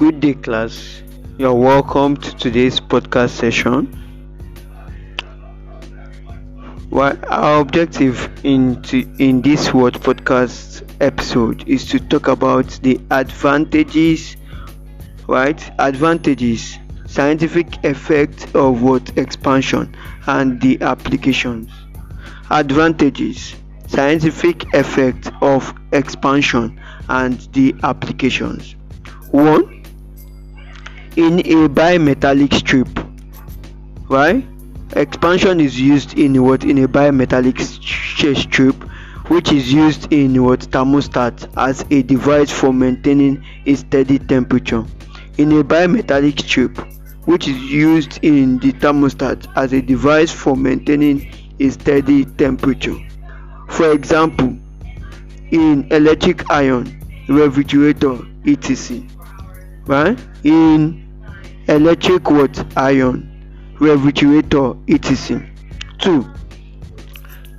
Good day, class. You're welcome to today's podcast session. Well, our objective in to, in this word podcast episode is to talk about the advantages, right? Advantages, scientific effect of what expansion and the applications. Advantages, scientific effect of expansion and the applications. One in a bimetallic strip. Right expansion is used in what? In a bimetallic strip which is used in what? Thermostat as a device for maintaining a steady temperature. In a bimetallic strip which is used in the thermostat as a device for maintaining a steady temperature. For example in electric iron refrigerator etc. Right in electric what iron refrigerator etc. Two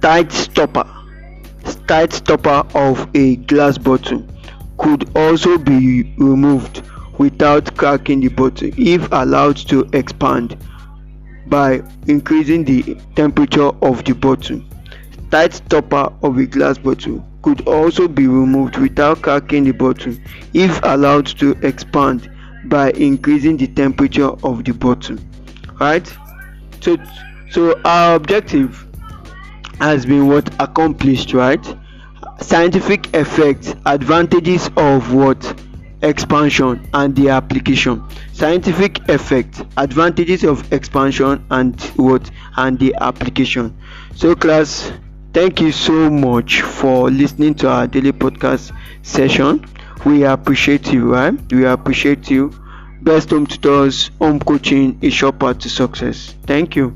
tight stopper. Tight stopper of a glass bottle could also be removed without cracking the bottle if allowed to expand by increasing the temperature of the bottle. Tight stopper of a glass bottle could also be removed without cracking the bottle if allowed to expand by increasing the temperature of the bottle right? So so our objective has been what? Accomplished right? Scientific effects advantages of what? Expansion and the application. Scientific effect advantages of expansion and what? And the application. So class thank you so much for listening to our daily podcast session we appreciate you right? We appreciate you. Best home tutors home coaching is path to success. Thank you